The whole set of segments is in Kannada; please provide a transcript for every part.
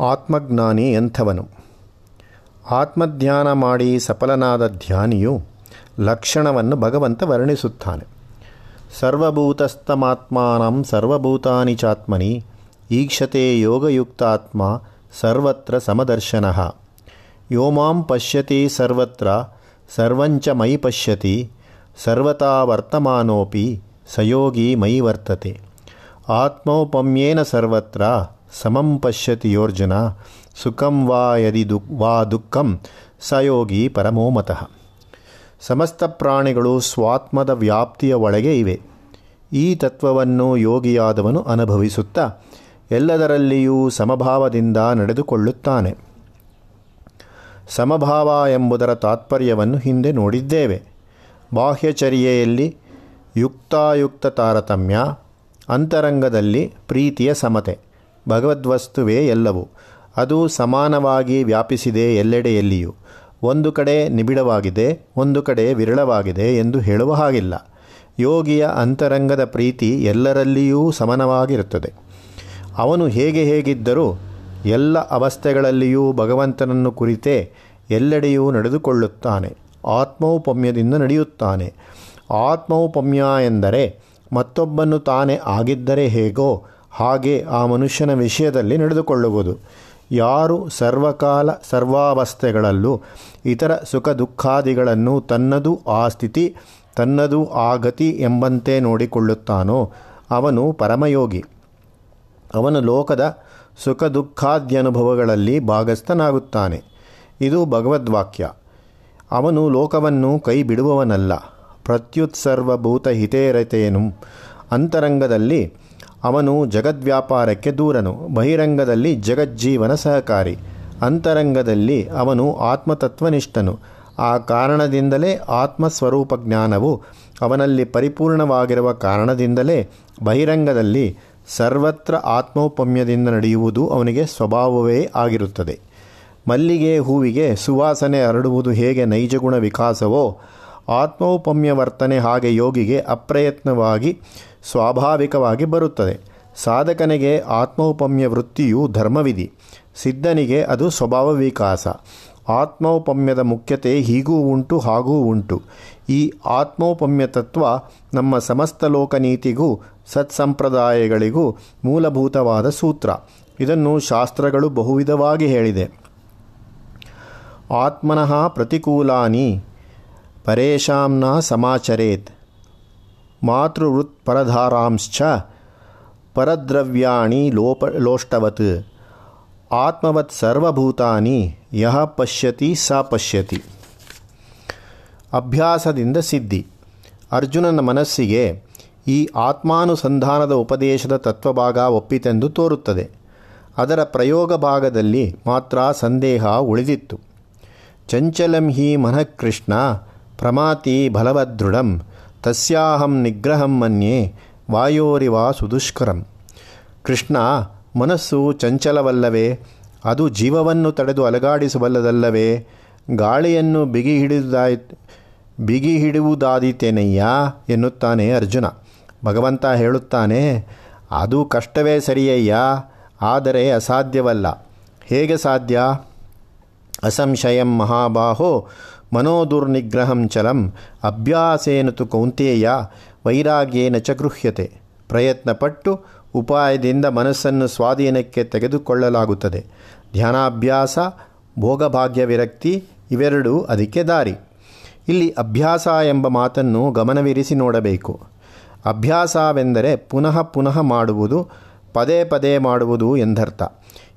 ಆತ್ಮಜ್ಞಾನಿ ಎಂಥವನು. ಆತ್ಮಧ್ಯಾನ ಮಾಡಿ ಸಫಲನಾದ ಧ್ಯಾನಿಯು ಲಕ್ಷಣವನ್ನು ಭಗವಂತ ವರ್ಣಿಸುತ್ತಾನೆ. ಸರ್ವಭೂತಸ್ಥಮಾತ್ಮಾನಂ ಸರ್ವಭೂತಾನಿ ಚಾತ್ಮನಿ ಈಕ್ಷತೆ ಯೋಗಯುಕ್ತಾತ್ಮ ಸರ್ವತ್ರ ಸಮದರ್ಶನ. ಯೋ ಮಾಂ ಪಶ್ಯತಿ ಸರ್ವತ್ರ ಸರ್ವಂಚ ಮೈ ಪಶ್ಯತಿ ಸರ್ವತಾ ವರ್ತಮಾನೋಪಿ ಸಯೋಗಿ ಮೈ ವರ್ತತೆ. ಆತ್ಮೌಪಮ್ಯೇನ ಸರ್ವತ್ರ ಸಮಂ ಪಶ್ಯತಿ ಯೋರ್ಜುನ, ಸುಖಂ ವಾ ಯದಿ ದು ವಾ ದುಃಖಂ ಸಯೋಗಿ ಪರಮೋಮತಃ ಸಮಸ್ತ ಪ್ರಾಣಿಗಳು ಸ್ವಾತ್ಮದ ವ್ಯಾಪ್ತಿಯ ಒಳಗೆ ಇವೆ. ಈ ತತ್ವವನ್ನು ಯೋಗಿಯಾದವನು ಅನುಭವಿಸುತ್ತಾ, ಎಲ್ಲದರಲ್ಲಿಯೂ ಸಮಭಾವದಿಂದ ನಡೆದುಕೊಳ್ಳುತ್ತಾನೆ. ಸಮಭಾವ ಎಂಬುದರ ತಾತ್ಪರ್ಯವನ್ನು ಹಿಂದೆ ನೋಡಿದ್ದೇವೆ. ಬಾಹ್ಯಚರ್ಯೆಯಲ್ಲಿ ಯುಕ್ತಾಯುಕ್ತ ತಾರತಮ್ಯ, ಅಂತರಂಗದಲ್ಲಿ ಪ್ರೀತಿಯ ಸಮತೆ. ಭಗವದ್ವಸ್ತುವೇ ಎಲ್ಲವೂ. ಅದು ಸಮಾನವಾಗಿ ವ್ಯಾಪಿಸಿದೆ ಎಲ್ಲೆಡೆಯಲ್ಲಿಯೂ. ಒಂದು ಕಡೆ ನಿಬಿಡವಾಗಿದೆ, ಒಂದು ಕಡೆ ವಿರಳವಾಗಿದೆ ಎಂದು ಹೇಳುವ ಹಾಗಿಲ್ಲ. ಯೋಗಿಯ ಅಂತರಂಗದ ಪ್ರೀತಿ ಎಲ್ಲರಲ್ಲಿಯೂ ಸಮಾನವಾಗಿರುತ್ತದೆ. ಅವನು ಹೇಗೆ ಹೇಗಿದ್ದರೂ ಎಲ್ಲ ಅವಸ್ಥೆಗಳಲ್ಲಿಯೂ ಭಗವಂತನನ್ನು ಕುರಿತೇ ಎಲ್ಲೆಡೆಯೂ ನಡೆದುಕೊಳ್ಳುತ್ತಾನೆ, ಆತ್ಮೌಪಮ್ಯದಿಂದ ನಡೆಯುತ್ತಾನೆ. ಆತ್ಮೌಪಮ್ಯ ಎಂದರೆ ಮತ್ತೊಬ್ಬನು ತಾನೇ ಆಗಿದ್ದರೆ ಹೇಗೋ ಹಾಗೆ ಆ ಮನುಷ್ಯನ ವಿಷಯದಲ್ಲಿ ನಡೆದುಕೊಳ್ಳುವುದು. ಯಾರು ಸರ್ವಕಾಲ ಸರ್ವಾವಸ್ಥೆಗಳಲ್ಲೂ ಇತರ ಸುಖ ದುಃಖಾದಿಗಳನ್ನು ತನ್ನದು ಆ ಸ್ಥಿತಿ, ತನ್ನದು ಆ ಗತಿ ಎಂಬಂತೆ ನೋಡಿಕೊಳ್ಳುತ್ತಾನೋ ಅವನು ಪರಮಯೋಗಿ. ಅವನು ಲೋಕದ ಸುಖ ದುಃಖಾದ್ಯನುಭವಗಳಲ್ಲಿ ಭಾಗಸ್ಥನಾಗುತ್ತಾನೆ. ಇದು ಭಗವದ್ವಾಕ್ಯ. ಅವನು ಲೋಕವನ್ನು ಕೈ ಬಿಡುವವನಲ್ಲ ಪ್ರತ್ಯುತ್ಸರ್ವಭೂತ ಹಿತೇರತೆಯನು ಅಂತರಂಗದಲ್ಲಿ ಅವನು ಜಗದ್ವ್ಯಾಪಾರಕ್ಕೆ ದೂರನು. ಬಹಿರಂಗದಲ್ಲಿ ಜಗಜ್ಜೀವನ ಸಹಕಾರಿ. ಅಂತರಂಗದಲ್ಲಿ ಅವನು ಆತ್ಮತತ್ವನಿಷ್ಠನು. ಆ ಕಾರಣದಿಂದಲೇ ಆತ್ಮಸ್ವರೂಪ ಜ್ಞಾನವು ಅವನಲ್ಲಿ ಪರಿಪೂರ್ಣವಾಗಿರುವ ಕಾರಣದಿಂದಲೇ ಬಹಿರಂಗದಲ್ಲಿ ಸರ್ವತ್ರ ಆತ್ಮೌಪಮ್ಯದಿಂದ ನಡೆಯುವುದು ಅವನಿಗೆ ಸ್ವಭಾವವೇ ಆಗಿರುತ್ತದೆ. ಮಲ್ಲಿಗೆ ಹೂವಿಗೆ ಸುವಾಸನೆ ಹರಡುವುದು ಹೇಗೆ ನೈಜಗುಣ ವಿಕಾಸವೋ, ಆತ್ಮೌಪಮ್ಯ ವರ್ತನೆ ಹಾಗೆ ಯೋಗಿಗೆ ಅಪ್ರಯತ್ನವಾಗಿ ಸ್ವಾಭಾವಿಕವಾಗಿ ಬರುತ್ತದೆ. ಸಾಧಕನಿಗೆ ಆತ್ಮೌಪಮ್ಯ ವೃತ್ತಿಯು ಧರ್ಮವಿಧಿ, ಸಿದ್ಧನಿಗೆ ಅದು ಸ್ವಭಾವ ವಿಕಾಸ ಆತ್ಮೌಪಮ್ಯದ ಮುಖ್ಯತೆ ಹೀಗೂ ಉಂಟು, ಹಾಗೂ ಉಂಟು. ಈ ಆತ್ಮೌಪಮ್ಯ ತತ್ವ ನಮ್ಮ ಸಮಸ್ತ ಲೋಕನೀತಿಗೂ, ಸತ್ಸಂಪ್ರದಾಯಗಳಿಗೂ ಮೂಲಭೂತವಾದ ಸೂತ್ರ. ಇದನ್ನು ಶಾಸ್ತ್ರಗಳು ಬಹುವಿಧವಾಗಿ ಹೇಳಿದೆ. ಆತ್ಮನಃ ಪ್ರತಿಕೂಲಾನಿ, ಪರೇಶಾಂನ ಸಮಾಚರೇತ್. ಮಾತೃವೃತ್ ಪರಧಾರಾಂಶ್ಚ ಪರದ್ರವ್ಯಾಣಿ ಲೋಪ ಲೋಷ್ಟವತ್ ಆತ್ಮವತ್ ಸರ್ವಭೂತಾನಿ ಯಹ ಪಶ್ಯತಿ ಸ ಪಶ್ಯತಿ ಅಭ್ಯಾಸದಿಂದ ಸಿದ್ಧಿ। ಅರ್ಜುನನ ಮನಸ್ಸಿಗೆ ಈ ಆತ್ಮಾನುಸಂಧಾನದ ಉಪದೇಶದ ತತ್ವಭಾಗ ಒಪ್ಪಿತೆಂದು ತೋರುತ್ತದೆ. ಅದರ ಪ್ರಯೋಗ ಭಾಗದಲ್ಲಿ ಮಾತ್ರ ಸಂದೇಹ ಉಳಿದಿತ್ತು. ಚಂಚಲಂ ಹಿ ಮನಃಕೃಷ್ಣ ಪ್ರಮಾತಿ ಬಲವದೃಢಂ ತಸ್ಯಾಹಂ ನಿಗ್ರಹಂ ಮನ್ಯೆ ವಾಯೋರಿವ ಸುದುಷ್ಕರಂ. ಕೃಷ್ಣ, ಮನಸ್ಸು ಚಂಚಲವಲ್ಲವೇ? ಅದು ಜೀವವನ್ನು ತಡೆದು ಅಲಗಾಡಿಸಬಲ್ಲದಲ್ಲವೇ? ಗಾಳಿಯನ್ನು ಬಿಗಿ ಹಿಡಿದಾಯ್ ಬಿಗಿ ಹಿಡುವುದಾದೀತೇನಯ್ಯ? ಎನ್ನುತ್ತಾನೆ ಅರ್ಜುನ. ಭಗವಂತ ಹೇಳುತ್ತಾನೆ, ಅದು ಕಷ್ಟವೇ ಸರಿಯಯ್ಯ, ಆದರೆ ಅಸಾಧ್ಯವಲ್ಲ. ಹೇಗೆ ಸಾಧ್ಯ? ಅಸಂಶಯಂ ಮಹಾಬಾಹೋ ಮನೋದುರ್ನಿಗ್ರಹಂ ಚಲಂ, ಅಭ್ಯಾಸೇನ ತು ಕೌಂತೇಯ, ವೈರಾಗ್ಯೇನ ಚ ಗೃಹ್ಯತೆ. ಪ್ರಯತ್ನಪಟ್ಟು ಉಪಾಯದಿಂದ ಮನಸ್ಸನ್ನು ಸ್ವಾಧೀನಕ್ಕೆ ತೆಗೆದುಕೊಳ್ಳಲಾಗುತ್ತದೆ. ಧ್ಯಾನಾಭ್ಯಾಸ, ಭೋಗಭಾಗ್ಯ ವಿರಕ್ತಿ ಇವೆರಡೂ ಅದಕ್ಕೆ ದಾರಿ. ಇಲ್ಲಿ ಅಭ್ಯಾಸ ಎಂಬ ಮಾತನ್ನು ಗಮನವಿರಿಸಿ ನೋಡಬೇಕು. ಅಭ್ಯಾಸವೆಂದರೆ ಪುನಃ ಪುನಃ ಮಾಡುವುದು, ಪದೇ ಪದೇ ಮಾಡುವುದು ಎಂದರ್ಥ.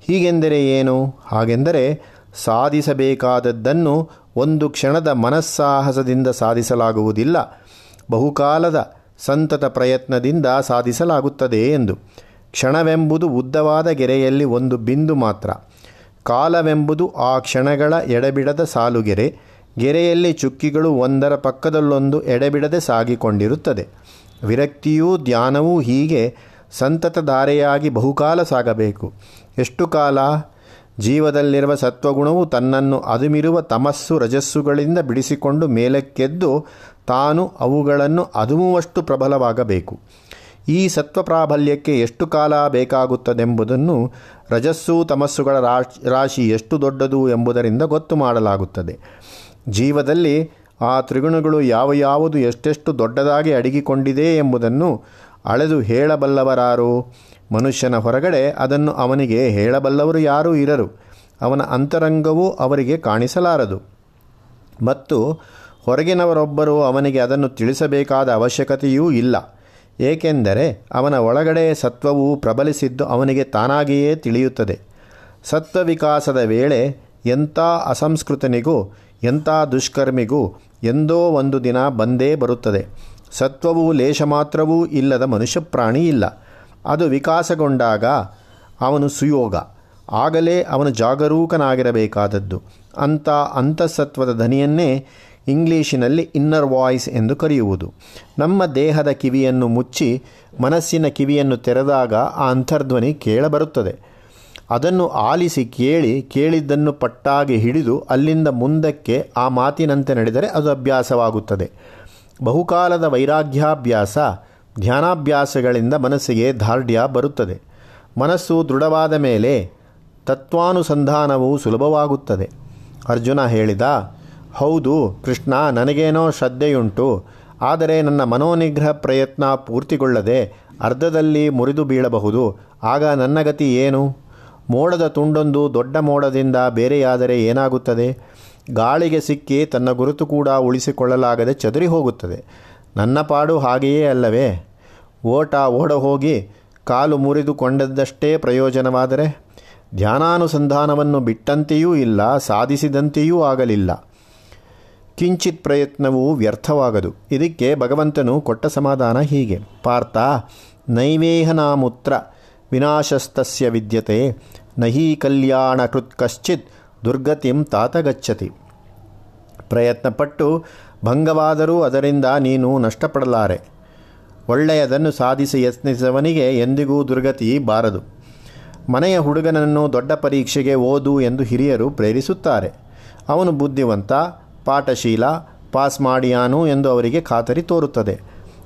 ಹೀಗೆಂದರೆ ಏನು? ಹಾಗೆಂದರೆ ಸಾಧಿಸಬೇಕಾದದ್ದನ್ನು ಒಂದು ಕ್ಷಣದ ಮನಸ್ಸಾಹಸದಿಂದ ಸಾಧಿಸಲಾಗುವುದಿಲ್ಲ. ಬಹುಕಾಲದ ಸಂತತ ಪ್ರಯತ್ನದಿಂದ ಸಾಧಿಸಲಾಗುತ್ತದೆ ಎಂದು. ಕ್ಷಣವೆಂಬುದು ಉದ್ದವಾದ ಗೆರೆಯಲ್ಲಿ ಒಂದು ಬಿಂದು ಮಾತ್ರ. ಕಾಲವೆಂಬುದು ಆ ಕ್ಷಣಗಳ ಎಡೆಬಿಡದ ಸಾಲುಗೆರೆ. ಗೆರೆಯಲ್ಲಿ ಚುಕ್ಕಿಗಳು ಒಂದರ ಪಕ್ಕದಲ್ಲೊಂದು ಎಡೆಬಿಡದೆ ಸಾಗಿಕೊಂಡಿರುತ್ತದೆ. ವಿರಕ್ತಿಯೂ ಧ್ಯಾನವೂ ಹೀಗೆ ಸಂತತ ಧಾರೆಯಾಗಿ ಬಹುಕಾಲ ಸಾಗಬೇಕು. ಎಷ್ಟು ಕಾಲ ಜೀವದಲ್ಲಿರುವ ಸತ್ವಗುಣವು ತನ್ನನ್ನು ಅದುಮಿರುವ ತಮಸ್ಸು ರಜಸ್ಸುಗಳಿಂದ ಬಿಡಿಸಿಕೊಂಡು ಮೇಲಕ್ಕೆದ್ದು ತಾನು ಅವುಗಳನ್ನು ಅದುಮುವಷ್ಟು ಪ್ರಬಲವಾಗಬೇಕು. ಈ ಸತ್ವ ಪ್ರಾಬಲ್ಯಕ್ಕೆ ಎಷ್ಟು ಕಾಲ ಬೇಕಾಗುತ್ತದೆಂಬುದನ್ನು ರಜಸ್ಸು ತಮಸ್ಸುಗಳ ರಾಶಿ ಎಷ್ಟು ದೊಡ್ಡದು ಎಂಬುದರಿಂದ ಗೊತ್ತು ಮಾಡಲಾಗುತ್ತದೆ. ಜೀವದಲ್ಲಿ ಆ ತ್ರಿಗುಣಗಳು ಯಾವ ಯಾವುದು ಎಷ್ಟೆಷ್ಟು ದೊಡ್ಡದಾಗಿ ಅಡಗಿಕೊಂಡಿದೆ ಎಂಬುದನ್ನು ಅಳೆದು ಹೇಳಬಲ್ಲವರಾರು ಮನುಷ್ಯನ ಹೊರಗಡೆ ಅದನ್ನು ಅವನಿಗೆ ಹೇಳಬಲ್ಲವರು ಯಾರೂ ಇರರು. ಅವನ ಅಂತರಂಗವೂ ಅವರಿಗೆ ಕಾಣಿಸಲಾರದು. ಮತ್ತು ಹೊರಗಿನವರೊಬ್ಬರು ಅವನಿಗೆ ಅದನ್ನು ತಿಳಿಸಬೇಕಾದ ಅವಶ್ಯಕತೆಯೂ ಇಲ್ಲ. ಏಕೆಂದರೆ ಅವನ ಒಳಗಡೆ ಸತ್ವವು ಪ್ರಬಲಿಸಿದ್ದು ಅವನಿಗೆ ತಾನಾಗಿಯೇ ತಿಳಿಯುತ್ತದೆ. ಸತ್ವ ವಿಕಾಸದ ವೇಳೆ ಎಂಥ ಅಸಂಸ್ಕೃತನಿಗೂ, ಎಂಥ ದುಷ್ಕರ್ಮಿಗೂ ಎಂದೋ ಒಂದು ದಿನ ಬಂದೇ ಬರುತ್ತದೆ. ಸತ್ವವು ಲೇಷ ಮಾತ್ರವೂ ಇಲ್ಲದ ಮನುಷ್ಯ ಪ್ರಾಣಿ ಇಲ್ಲ. ಅದು ವಿಕಾಸಗೊಂಡಾಗ ಅವನು ಸುಯೋಗ. ಆಗಲೇ ಅವನು ಜಾಗರೂಕನಾಗಿರಬೇಕಾದದ್ದು. ಅಂಥ ಅಂತಸತ್ವದ ಧ್ವನಿಯನ್ನೇ ಇಂಗ್ಲೀಷಿನಲ್ಲಿ ಇನ್ನರ್ ವಾಯ್ಸ್ ಎಂದು ಕರೆಯುವುದು. ನಮ್ಮ ದೇಹದ ಕಿವಿಯನ್ನು ಮುಚ್ಚಿ ಮನಸ್ಸಿನ ಕಿವಿಯನ್ನು ತೆರೆದಾಗ ಆ ಅಂತರ್ಧ್ವನಿ ಕೇಳಬರುತ್ತದೆ. ಅದನ್ನು ಆಲಿಸಿ ಕೇಳಿ ಕೇಳಿದ್ದನ್ನು ಪಟ್ಟಾಗಿ ಹಿಡಿದು ಅಲ್ಲಿಂದ ಮುಂದಕ್ಕೆ ಆ ಮಾತಿನಂತೆ ನಡೆದರೆ ಅದು ಅಭ್ಯಾಸವಾಗುತ್ತದೆ. ಬಹುಕಾಲದ ವೈರಾಗ್ಯಾಭ್ಯಾಸ ಧ್ಯಾನಾಭ್ಯಾಸಗಳಿಂದ ಮನಸ್ಸಿಗೆ ಧಾರ್ಢ್ಯ ಬರುತ್ತದೆ. ಮನಸ್ಸು ದೃಢವಾದ ಮೇಲೆ ತತ್ವಾನುಸಂಧಾನವು ಸುಲಭವಾಗುತ್ತದೆ. ಅರ್ಜುನ ಹೇಳಿದ, ಹೌದು ಕೃಷ್ಣ, ನನಗೇನೋ ಶ್ರದ್ಧೆಯುಂಟು. ಆದರೆ ನನ್ನ ಮನೋನಿಗ್ರಹ ಪ್ರಯತ್ನ ಪೂರ್ತಿಗೊಳ್ಳದೆ ಅರ್ಧದಲ್ಲಿ ಮುರಿದು ಬೀಳಬಹುದು. ಆಗ ನನ್ನ ಗತಿ ಏನು? ಮೋಡದ ತುಂಡೊಂದು ದೊಡ್ಡ ಮೋಡದಿಂದ ಬೇರೆಯಾದರೆ ಏನಾಗುತ್ತದೆ? ಗಾಳಿಗೆ ಸಿಕ್ಕಿ ತನ್ನ ಗುರುತು ಕೂಡ ಉಳಿಸಿಕೊಳ್ಳಲಾಗದೆ ಚದುರಿ ಹೋಗುತ್ತದೆ. ನನ್ನ ಪಾಡು ಹಾಗೆಯೇ ಅಲ್ಲವೇ? ಓಟ ಓಡ ಹೋಗಿ ಕಾಲು ಮುರಿದುಕೊಂಡದ್ದಷ್ಟೇ ಪ್ರಯೋಜನವಾದರೆ? ಧ್ಯಾನಾನುಸಂಧಾನವನ್ನು ಬಿಟ್ಟಂತೆಯೂ ಇಲ್ಲ, ಸಾಧಿಸಿದಂತೆಯೂ ಆಗಲಿಲ್ಲ. ಕಿಂಚಿತ್ ಪ್ರಯತ್ನವು ವ್ಯರ್ಥವಾಗದು. ಇದಕ್ಕೆ ಭಗವಂತನು ಕೊಟ್ಟ ಸಮಾಧಾನ ಹೀಗೆ. ಪಾರ್ಥ, ನೈವೇಹನಾಮುತ್ರ ವಿನಾಶಸ್ತಸ್ಯ ವಿದ್ಯತೆ, ನಹಿ ಕಲ್ಯಾಣಕೃತ್ ಕಶ್ಚಿತ್ ದುರ್ಗತಿಂ ತಾತಗಚ್ಚತಿ. ಪ್ರಯತ್ನಪಟ್ಟು ಭಂಗವಾದರೂ ಅದರಿಂದ ನೀನು ನಷ್ಟಪಡಲಾರೆ. ಒಳ್ಳೆಯದನ್ನು ಸಾಧಿಸಿ ಯತ್ನಿಸಿದವನಿಗೆ ಎಂದಿಗೂ ದುರ್ಗತಿ ಬಾರದು. ಮನೆಯ ಹುಡುಗನನ್ನು ದೊಡ್ಡ ಪರೀಕ್ಷೆಗೆ ಓದು ಎಂದು ಹಿರಿಯರು ಪ್ರೇರಿಸುತ್ತಾರೆ. ಅವನು ಬುದ್ಧಿವಂತ, ಪಾಠಶೀಲ, ಪಾಸ್ ಮಾಡಿಯಾನು ಎಂದು ಅವರಿಗೆ ಖಾತರಿ ತೋರುತ್ತದೆ.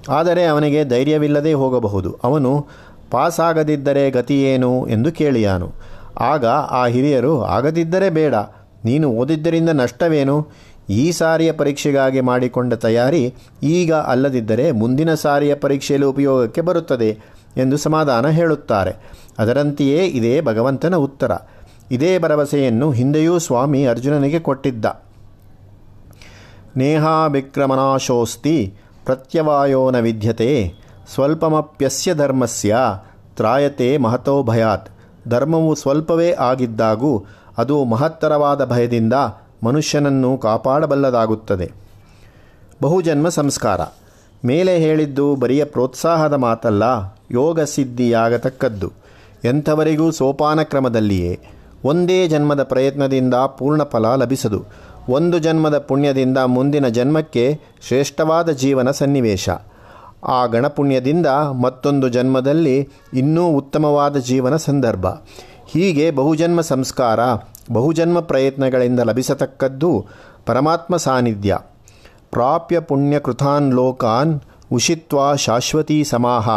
ಆದರೆ ಅವನಿಗೆ ಧೈರ್ಯವಿಲ್ಲದೆ ಹೋಗಬಹುದು. ಅವನು ಪಾಸ್ ಆಗದಿದ್ದರೆ ಗತಿಯೇನು ಎಂದು ಕೇಳಿಯಾನು. ಆಗ ಆ ಹಿರಿಯರು, ಆಗದಿದ್ದರೆ ಬೇಡ. ನೀನು ಓದಿದ್ದರಿಂದ ನಷ್ಟವೇನು? ಈ ಸಾರಿಯ ಪರೀಕ್ಷೆಗಾಗಿ ಮಾಡಿಕೊಂಡ ತಯಾರಿ ಈಗ ಅಲ್ಲದಿದ್ದರೆ ಮುಂದಿನ ಸಾರಿಯ ಪರೀಕ್ಷೆಯಲ್ಲಿ ಉಪಯೋಗಕ್ಕೆ ಬರುತ್ತದೆ ಎಂದು ಸಮಾಧಾನ ಹೇಳುತ್ತಾರೆ. ಅದರಂತೆಯೇ ಇದೇ ಭಗವಂತನ ಉತ್ತರ. ಇದೇ ಭರವಸೆಯನ್ನು ಹಿಂದೆಯೂ ಸ್ವಾಮಿ ಅರ್ಜುನನಿಗೆ ಕೊಟ್ಟಿದ್ದ. ನೇಹಾಭಿಕ್ರಮನಾಶೋಸ್ತಿ ಪ್ರತ್ಯವಾಯೋನ ವಿದ್ಯತೆ ಸ್ವಲ್ಪಮಪ್ಯಸ್ಯ ಧರ್ಮಸ್ಯ ತ್ರಾಯತೆ ಮಹತೋ ಭಯಾತ್. ಧರ್ಮವು ಸ್ವಲ್ಪವೇ ಆಗಿದ್ದಾಗೂ ಅದು ಮಹತ್ತರವಾದ ಭಯದಿಂದ ಮನುಷ್ಯನನ್ನು ಕಾಪಾಡಬಲ್ಲದಾಗುತ್ತದೆ. ಬಹುಜನ್ಮ ಸಂಸ್ಕಾರ. ಮೇಲೆ ಹೇಳಿದ್ದು ಬರಿಯ ಪ್ರೋತ್ಸಾಹದ ಮಾತಲ್ಲ, ಯೋಗ ಸಿದ್ಧಿಯಾಗತಕ್ಕದ್ದು. ಎಂಥವರಿಗೂ ಸೋಪಾನ ಕ್ರಮದಲ್ಲಿಯೇ ಒಂದೇ ಜನ್ಮದ ಪ್ರಯತ್ನದಿಂದ ಪೂರ್ಣ ಫಲ ಲಭಿಸದು. ಒಂದು ಜನ್ಮದ ಪುಣ್ಯದಿಂದ ಮುಂದಿನ ಜನ್ಮಕ್ಕೆ ಶ್ರೇಷ್ಠವಾದ ಜೀವನ ಸನ್ನಿವೇಶ. ಆ ಗಣಪುಣ್ಯದಿಂದ ಮತ್ತೊಂದು ಜನ್ಮದಲ್ಲಿ ಇನ್ನೂ ಉತ್ತಮವಾದ ಜೀವನ ಸಂದರ್ಭ. ಹೀಗೆ ಬಹುಜನ್ಮ ಸಂಸ್ಕಾರ ಬಹುಜನ್ಮ ಪ್ರಯತ್ನಗಳಿಂದ ಲಭಿಸತಕ್ಕದ್ದು ಪರಮಾತ್ಮ ಸಾನ್ನಿಧ್ಯ. ಪ್ರಾಪ್ಯ ಪುಣ್ಯಕೃತಾನ್ ಲೋಕಾನ್ ಉಷಿತ್ವಾ ಶಾಶ್ವತೀ ಸಮಾಹ.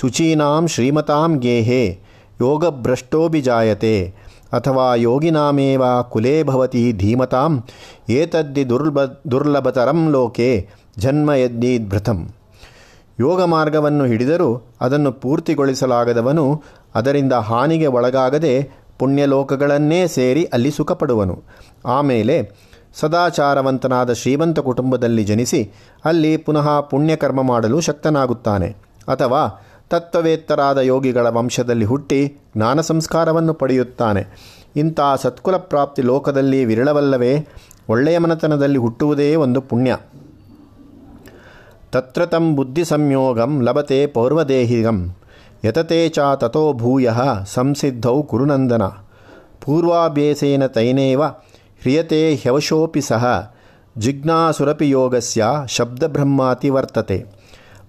ಶುಚೀನಾಂ ಶ್ರೀಮತಾಂ ಗೇಹೆ. ಯೋಗಭ್ರಷ್ಟೋಭಿಜಾಯತೆ. ಅಥವಾ ಯೋಗಿನಾಮೇವ ಕುಲೇ ಭವತಿ ಧೀಮತಾಂ. ಏತದ್ದಿ ದುರ್ಲಭ ದುರ್ಲಭತರಂ ಲೋಕೆ. ಜನ್ಮ ಯದ್ದೀದ್ಭೃತಂ ಯೋಗ ಮಾರ್ಗವನ್ನು ಹಿಡಿದರೂ ಅದನ್ನು ಪೂರ್ತಿಗೊಳಿಸಲಾಗದವನು ಅದರಿಂದ ಹಾನಿಗೆ ಒಳಗಾಗದೆ ಪುಣ್ಯಲೋಕಗಳನ್ನೇ ಸೇರಿ ಅಲ್ಲಿ ಸುಖಪಡುವನು. ಆಮೇಲೆ ಸದಾಚಾರವಂತನಾದ ಶ್ರೀಮಂತ ಕುಟುಂಬದಲ್ಲಿ ಜನಿಸಿ ಅಲ್ಲಿ ಪುನಃ ಪುಣ್ಯಕರ್ಮ ಮಾಡಲು ಶಕ್ತನಾಗುತ್ತಾನೆ. ಅಥವಾ ತತ್ವವೇತ್ತರಾದ ಯೋಗಿಗಳ ವಂಶದಲ್ಲಿ ಹುಟ್ಟಿ ಜ್ಞಾನ ಸಂಸ್ಕಾರವನ್ನು ಪಡೆಯುತ್ತಾನೆ. ಇಂಥ ಸತ್ಕುಲ ಪ್ರಾಪ್ತಿ ಲೋಕದಲ್ಲಿ ವಿರಳವಲ್ಲವೇ, ಒಳ್ಳೆಯ ಮನತನದಲ್ಲಿ ಹುಟ್ಟುವುದೇ ಒಂದು ಪುಣ್ಯ. ತತ್ರ ತಂ ಬುದ್ಧಿ ಸಂಯೋಗಂ ಲಭತೆ ಪೌರ್ವದೇಹಿಗಂ. ಯತತೆ ಚ ತಥೋ ಭೂಯ ಸಂಸಿದ್ಧೌ ಕುರುನಂದನ. ಪೂರ್ವಾಭ್ಯಸೇನ ತೈನೇವ ಹ್ರಿಯತೆ ಹ್ಯವಶೋಪಿ ಸಹ. ಜಿಜ್ಞಾಸುರಪಿ ಯೋಗಸ್ಯ ಶಬ್ದಬ್ರಹ್ಮಾತಿ ವರ್ತತೆ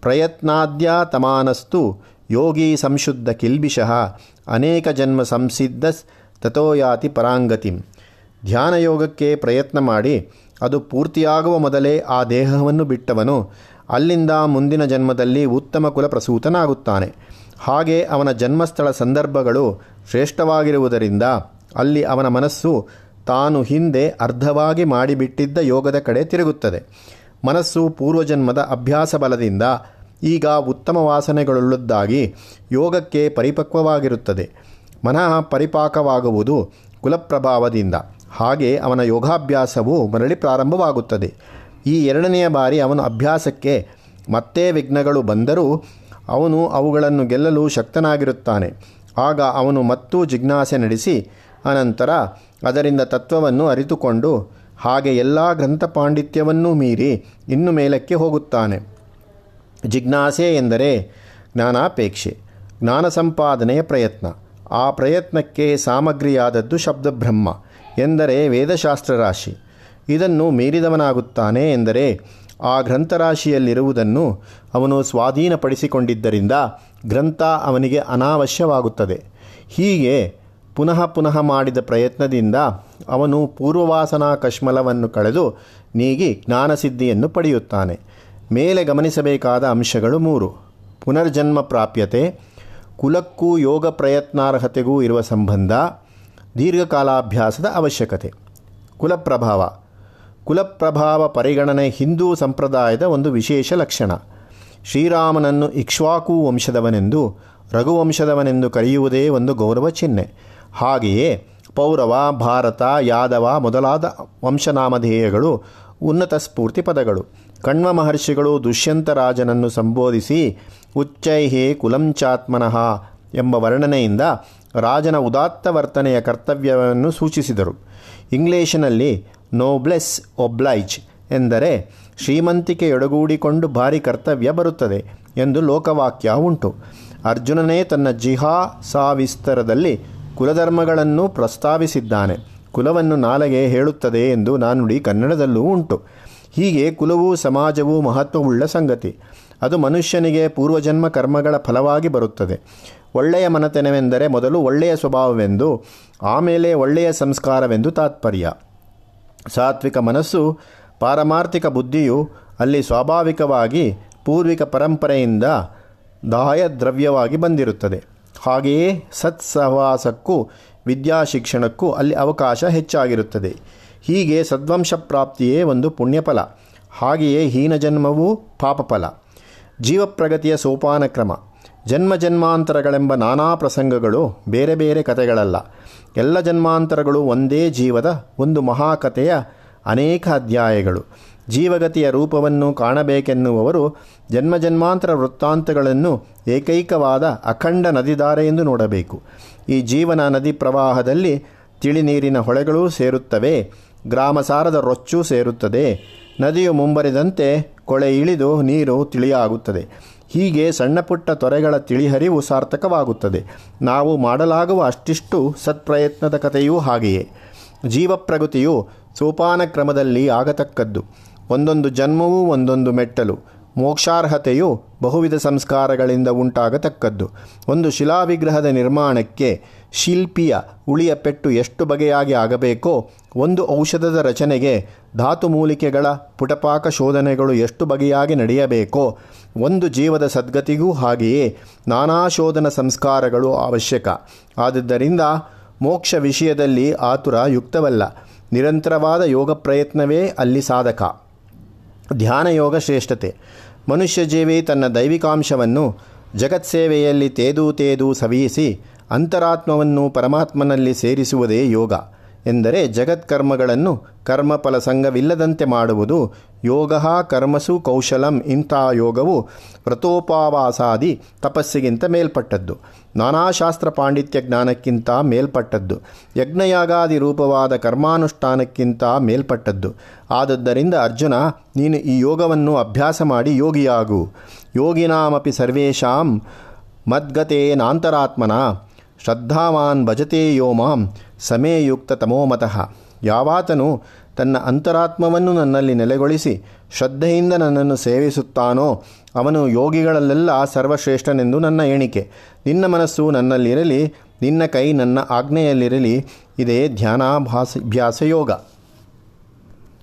ಪ್ರಯತ್ನಾದ್ಯ ತಮಾನಸ್ತು ಯೋಗಿ ಸಂಶುದ್ಧ ಕಿಲ್ಬಿಷಃ. ಅನೇಕ ಜನ್ಮ ಸಂಸಿದ್ಧ ತಥೋಯಾತಿ ಪರಾಂಗತಿಂ. ಧ್ಯಾನಯೋಗಕ್ಕೆ ಪ್ರಯತ್ನ ಮಾಡಿ ಅದು ಪೂರ್ತಿಯಾಗುವ ಮೊದಲೇ ಆ ದೇಹವನ್ನು ಬಿಟ್ಟವನು. ಅಲ್ಲಿಂದ ಮುಂದಿನ ಜನ್ಮದಲ್ಲಿ ಉತ್ತಮ ಕುಲ ಪ್ರಸೂತನಾಗುತ್ತಾನೆ ಹಾಗೆ ಅವನ ಜನ್ಮಸ್ಥಳ ಸಂದರ್ಭಗಳು ಶ್ರೇಷ್ಠವಾಗಿರುವುದರಿಂದ ಅಲ್ಲಿ ಅವನ ಮನಸ್ಸು ತಾನು ಹಿಂದೆ ಅರ್ಧವಾಗಿ ಮಾಡಿಬಿಟ್ಟಿದ್ದ ಯೋಗದ ಕಡೆ ತಿರುಗುತ್ತದೆ. ಮನಸ್ಸು ಪೂರ್ವಜನ್ಮದ ಅಭ್ಯಾಸ ಬಲದಿಂದ ಈಗ ಉತ್ತಮ ವಾಸನೆಗಳುಳ್ಳದ್ದಾಗಿ ಯೋಗಕ್ಕೆ ಪರಿಪಕ್ವವಾಗಿರುತ್ತದೆ. ಮನಃ ಪರಿಪಾಕವಾಗುವುದು ಕುಲಪ್ರಭಾವದಿಂದ. ಹಾಗೆ ಅವನ ಯೋಗಾಭ್ಯಾಸವು ಮರಳಿ ಪ್ರಾರಂಭವಾಗುತ್ತದೆ. ಈ ಎರಡನೆಯ ಬಾರಿ ಅವನ ಅಭ್ಯಾಸಕ್ಕೆ ಮತ್ತೆ ವಿಘ್ನಗಳು ಬಂದರೂ ಅವನು ಅವುಗಳನ್ನು ಗೆಲ್ಲಲು ಶಕ್ತನಾಗಿರುತ್ತಾನೆ. ಆಗ ಅವನು ಮತ್ತೂ ಜಿಜ್ಞಾಸೆ ನಡೆಸಿ, ಅನಂತರ ಅದರಿಂದ ತತ್ವವನ್ನು ಅರಿತುಕೊಂಡು, ಹಾಗೆ ಎಲ್ಲ ಗ್ರಂಥ ಪಾಂಡಿತ್ಯವನ್ನೂ ಮೀರಿ ಇನ್ನು ಮೇಲಕ್ಕೆ ಹೋಗುತ್ತಾನೆ. ಜಿಜ್ಞಾಸೆ ಎಂದರೆ ಜ್ಞಾನಾಪೇಕ್ಷೆ, ಜ್ಞಾನ ಸಂಪಾದನೆಯ ಪ್ರಯತ್ನ. ಆ ಪ್ರಯತ್ನಕ್ಕೆ ಸಾಮಗ್ರಿಯಾದದ್ದು ಶಬ್ದಬ್ರಹ್ಮ ಎಂದರೆ ವೇದಶಾಸ್ತ್ರ ರಾಶಿ ಇದನ್ನು ಮೀರಿದವನಾಗುತ್ತಾನೆ ಎಂದರೆ ಆ ಗ್ರಂಥರಾಶಿಯಲ್ಲಿರುವುದನ್ನು ಅವನು ಸ್ವಾಧೀನಪಡಿಸಿಕೊಂಡಿದ್ದರಿಂದ ಗ್ರಂಥ ಅವನಿಗೆ ಅನಾವಶ್ಯವಾಗುತ್ತದೆ. ಹೀಗೆ ಪುನಃ ಪುನಃ ಮಾಡಿದ ಪ್ರಯತ್ನದಿಂದ ಅವನು ಪೂರ್ವವಾಸನಾ ಕಶ್ಮಲವನ್ನು ಕಳೆದು ನೀಗಿ ಜ್ಞಾನಸಿದ್ಧಿಯನ್ನು ಪಡೆಯುತ್ತಾನೆ. ಮೇಲೆ ಗಮನಿಸಬೇಕಾದ ಅಂಶಗಳು ಮೂರು. ಪುನರ್ಜನ್ಮ ಪ್ರಾಪ್ಯತೆ, ಕುಲಕ್ಕೂ ಯೋಗ ಪ್ರಯತ್ನಾರ್ಹತೆಗೂ ಇರುವ ಸಂಬಂಧ, ದೀರ್ಘಕಾಲಾಭ್ಯಾಸದ ಅವಶ್ಯಕತೆ. ಕುಲಪ್ರಭಾವ ಕುಲಪ್ರಭಾವ ಪರಿಗಣನೆ ಹಿಂದೂ ಸಂಪ್ರದಾಯದ ಒಂದು ವಿಶೇಷ ಲಕ್ಷಣ. ಶ್ರೀರಾಮನನ್ನು ಇಕ್ಷ್ವಾಕು ವಂಶದವನೆಂದು, ರಘುವಂಶದವನೆಂದು ಕರೆಯುವುದೇ ಒಂದು ಗೌರವ ಚಿಹ್ನೆ. ಹಾಗೆಯೇ ಪೌರವ, ಭಾರತ, ಯಾದವ ಮೊದಲಾದ ವಂಶನಾಮಧೇಯಗಳು ಉನ್ನತ ಸ್ಫೂರ್ತಿ ಪದಗಳು. ಕಣ್ವ ಮಹರ್ಷಿಗಳು ದುಷ್ಯಂತರಾಜನನ್ನು ಸಂಬೋಧಿಸಿ ಉಚ್ಚೈಹೇ ಕುಲಂಚಾತ್ಮನಃ ಎಂಬ ವರ್ಣನೆಯಿಂದ ರಾಜನ ಉದಾತ್ತ ವರ್ತನೆಯ ಕರ್ತವ್ಯವನ್ನು ಸೂಚಿಸಿದರು. ಇಂಗ್ಲಿಷಿನಲ್ಲಿ ನೋಬ್ಲೆಸ್ ಒಬ್ಲೈಜ್ ಎಂದರೆ ಶ್ರೀಮಂತಿಕೆಯೊಡಗೂಡಿಕೊಂಡು ಭಾರಿ ಕರ್ತವ್ಯ ಬರುತ್ತದೆ ಎಂದು ಲೋಕವಾಕ್ಯ ಉಂಟು. ಅರ್ಜುನನೇ ತನ್ನ ಜಿಹಾ ಸಾವಿಸ್ತರದಲ್ಲಿ ಕುಲಧರ್ಮಗಳನ್ನು ಪ್ರಸ್ತಾವಿಸಿದ್ದಾನೆ. ಕುಲವನ್ನು ನಾಲಗೆ ಹೇಳುತ್ತದೆ ಎಂದು ನಾನುಡಿ ಕನ್ನಡದಲ್ಲೂ ಉಂಟು. ಹೀಗೆ ಕುಲವು ಸಮಾಜವು ಮಹತ್ವವುಳ್ಳ ಸಂಗತಿ. ಅದು ಮನುಷ್ಯನಿಗೆ ಪೂರ್ವಜನ್ಮ ಕರ್ಮಗಳ ಫಲವಾಗಿ ಬರುತ್ತದೆ. ಒಳ್ಳೆಯ ಮನತನವೆಂದರೆ ಮೊದಲು ಒಳ್ಳೆಯ ಸ್ವಭಾವವೆಂದು, ಆಮೇಲೆ ಒಳ್ಳೆಯ ಸಂಸ್ಕಾರವೆಂದು ತಾತ್ಪರ್ಯ. ಸಾತ್ವಿಕ ಮನಸ್ಸು, ಪಾರಮಾರ್ಥಿಕ ಬುದ್ಧಿಯು ಅಲ್ಲಿ ಸ್ವಾಭಾವಿಕವಾಗಿ ಪೂರ್ವಿಕ ಪರಂಪರೆಯಿಂದ ದಾಯದ್ರವ್ಯವಾಗಿ ಬಂದಿರುತ್ತದೆ. ಹಾಗೆಯೇ ಸತ್ಸಹವಾಸಕ್ಕೂ, ವಿದ್ಯಾಶಿಕ್ಷಣಕ್ಕೂ ಅಲ್ಲಿ ಅವಕಾಶ ಹೆಚ್ಚಾಗಿರುತ್ತದೆ. ಹೀಗೆ ಸದ್ವಂಶ ಪ್ರಾಪ್ತಿಯೇ ಒಂದು ಪುಣ್ಯಫಲ. ಹಾಗೆಯೇ ಹೀನಜನ್ಮವೂ ಪಾಪಫಲ. ಜೀವಪ್ರಗತಿಯ ಸೋಪಾನ ಕ್ರಮ ಜನ್ಮ ಜನ್ಮಾಂತರಗಳೆಂಬ ನಾನಾ ಪ್ರಸಂಗಗಳು ಬೇರೆ ಬೇರೆ ಕಥೆಗಳಲ್ಲ. ಎಲ್ಲ ಜನ್ಮಾಂತರಗಳು ಒಂದೇ ಜೀವದ ಒಂದು ಮಹಾಕಥೆಯ ಅನೇಕ ಅಧ್ಯಾಯಗಳು. ಜೀವಗತಿಯ ರೂಪವನ್ನು ಕಾಣಬೇಕೆನ್ನುವವರು ಜನ್ಮ ಜನ್ಮಾಂತರ ವೃತ್ತಾಂತಗಳನ್ನು ಏಕೈಕವಾದ ಅಖಂಡ ನದಿಧಾರೆ ಎಂದು ನೋಡಬೇಕು. ಈ ಜೀವನ ನದಿ ಪ್ರವಾಹದಲ್ಲಿ ತಿಳಿನೀರಿನ ಹೊಳೆಗಳೂ ಸೇರುತ್ತವೆ, ಗ್ರಾಮಸಾರದ ರೊಚ್ಚೂ ಸೇರುತ್ತದೆ. ನದಿಯು ಮುಂಬರಿದಂತೆ ಕೊಳೆ ಇಳಿದು ನೀರು ತಿಳಿಯಾಗುತ್ತದೆ. ಹೀಗೆ ಸಣ್ಣಪುಟ್ಟ ತೊರೆಗಳ ತಿಳಿಹರಿವು ಸಾರ್ಥಕವಾಗುತ್ತದೆ. ನಾವು ಮಾಡಲಾಗುವ ಅಷ್ಟಿಷ್ಟು ಸತ್ಪ್ರಯತ್ನದ ಕಥೆಯೂ ಹಾಗೆಯೇ. ಜೀವಪ್ರಗತಿಯು ಸೋಪಾನ ಕ್ರಮದಲ್ಲಿ ಆಗತಕ್ಕದ್ದು. ಒಂದೊಂದು ಜನ್ಮವೂ ಒಂದೊಂದು ಮೆಟ್ಟಲು. ಮೋಕ್ಷಾರ್ಹತೆಯು ಬಹುವಿಧ ಸಂಸ್ಕಾರಗಳಿಂದ ಉಂಟಾಗತಕ್ಕದ್ದು. ಒಂದು ಶಿಲಾವಿಗ್ರಹದ ನಿರ್ಮಾಣಕ್ಕೆ ಶಿಲ್ಪಿಯ ಉಳಿಯ ಪೆಟ್ಟು ಎಷ್ಟು ಬಗೆಯಾಗಿ ಆಗಬೇಕೋ, ಒಂದು ಔಷಧದ ರಚನೆಗೆ ಧಾತು ಮೂಲಿಕೆಗಳ ಪುಟಪಾಕ ಶೋಧನೆಗಳು ಎಷ್ಟು ಬಗೆಯಾಗಿ ನಡೆಯಬೇಕೋ, ಒಂದು ಜೀವದ ಸದ್ಗತಿಗೂ ಹಾಗೆಯೇ ನಾನಾ ಶೋಧನ ಸಂಸ್ಕಾರಗಳು ಅವಶ್ಯಕ. ಆದುದರಿಂದ ಮೋಕ್ಷ ವಿಷಯದಲ್ಲಿ ಆತುರ ಯುಕ್ತವಲ್ಲ ನಿರಂತರವಾದ ಯೋಗ ಪ್ರಯತ್ನವೇ ಅಲ್ಲಿ ಸಾಧಕ. ಧ್ಯಾನಯೋಗ ಶ್ರೇಷ್ಠತೆ. ಮನುಷ್ಯ ಜೀವಿ ತನ್ನ ದೈವಿಕಾಂಶವನ್ನು ಜಗತ್ಸೇವೆಯಲ್ಲಿ ತೇದು ತೇದು ಸವಿಯಿಸಿ ಅಂತರಾತ್ಮವನ್ನು ಪರಮಾತ್ಮನಲ್ಲಿ ಸೇರಿಸುವುದೇ ಯೋಗ. ಎಂದರೆ ಜಗತ್ಕರ್ಮಗಳನ್ನು ಕರ್ಮಫಲ ಸಂಘವಿಲ್ಲದಂತೆ ಮಾಡುವುದು, ಯೋಗ ಕರ್ಮಸು ಕೌಶಲಂ ಇಂಥ ಯೋಗವು ವ್ರತೋಪವಾಸಾದಿ ತಪಸ್ಸಿಗಿಂತ ಮೇಲ್ಪಟ್ಟದ್ದು. ನಾನಾಶಾಸ್ತ್ರ ಪಾಂಡಿತ್ಯ ಜ್ಞಾನಕ್ಕಿಂತ ಮೇಲ್ಪಟ್ಟದ್ದು. ಯಜ್ಞಯಾಗಾದಿ ರೂಪವಾದ ಕರ್ಮಾನುಷ್ಠಾನಕ್ಕಿಂತ ಮೇಲ್ಪಟ್ಟದ್ದು. ಆದದ್ದರಿಂದ ಅರ್ಜುನ, ನೀನು ಈ ಯೋಗವನ್ನು ಅಭ್ಯಾಸ ಮಾಡಿ ಯೋಗಿಯಾಗು. ಯೋಗಿನಾಮಪಿ ಸರ್ವೇಷಾಂ ಮದ್ಗತೇನಾಂತರಾತ್ಮನ. ಶ್ರದ್ಧಾವಾನ್ ಭಜತೆ ಯೋ ಮಾಂ ಸಮೇಯುಕ್ತ ತಮೋಮತಃ ಯಾವಾತನು ತನ್ನ ಅಂತರಾತ್ಮವನ್ನು ನನ್ನಲ್ಲಿ ನೆಲೆಗೊಳಿಸಿ ಶ್ರದ್ಧೆಯಿಂದ ನನ್ನನ್ನು ಸೇವಿಸುತ್ತಾನೋ, ಅವನು ಯೋಗಿಗಳಲ್ಲೆಲ್ಲ ಸರ್ವಶ್ರೇಷ್ಠನೆಂದು ನನ್ನ ಎಣಿಕೆ. ನಿನ್ನ ಮನಸ್ಸು ನನ್ನಲ್ಲಿರಲಿ, ನಿನ್ನ ಕೈ ನನ್ನ ಆಜ್ಞೆಯಲ್ಲಿರಲಿ, ಇದೇ ಧ್ಯಾನಾಭ್ಯಾಸ ಯೋಗ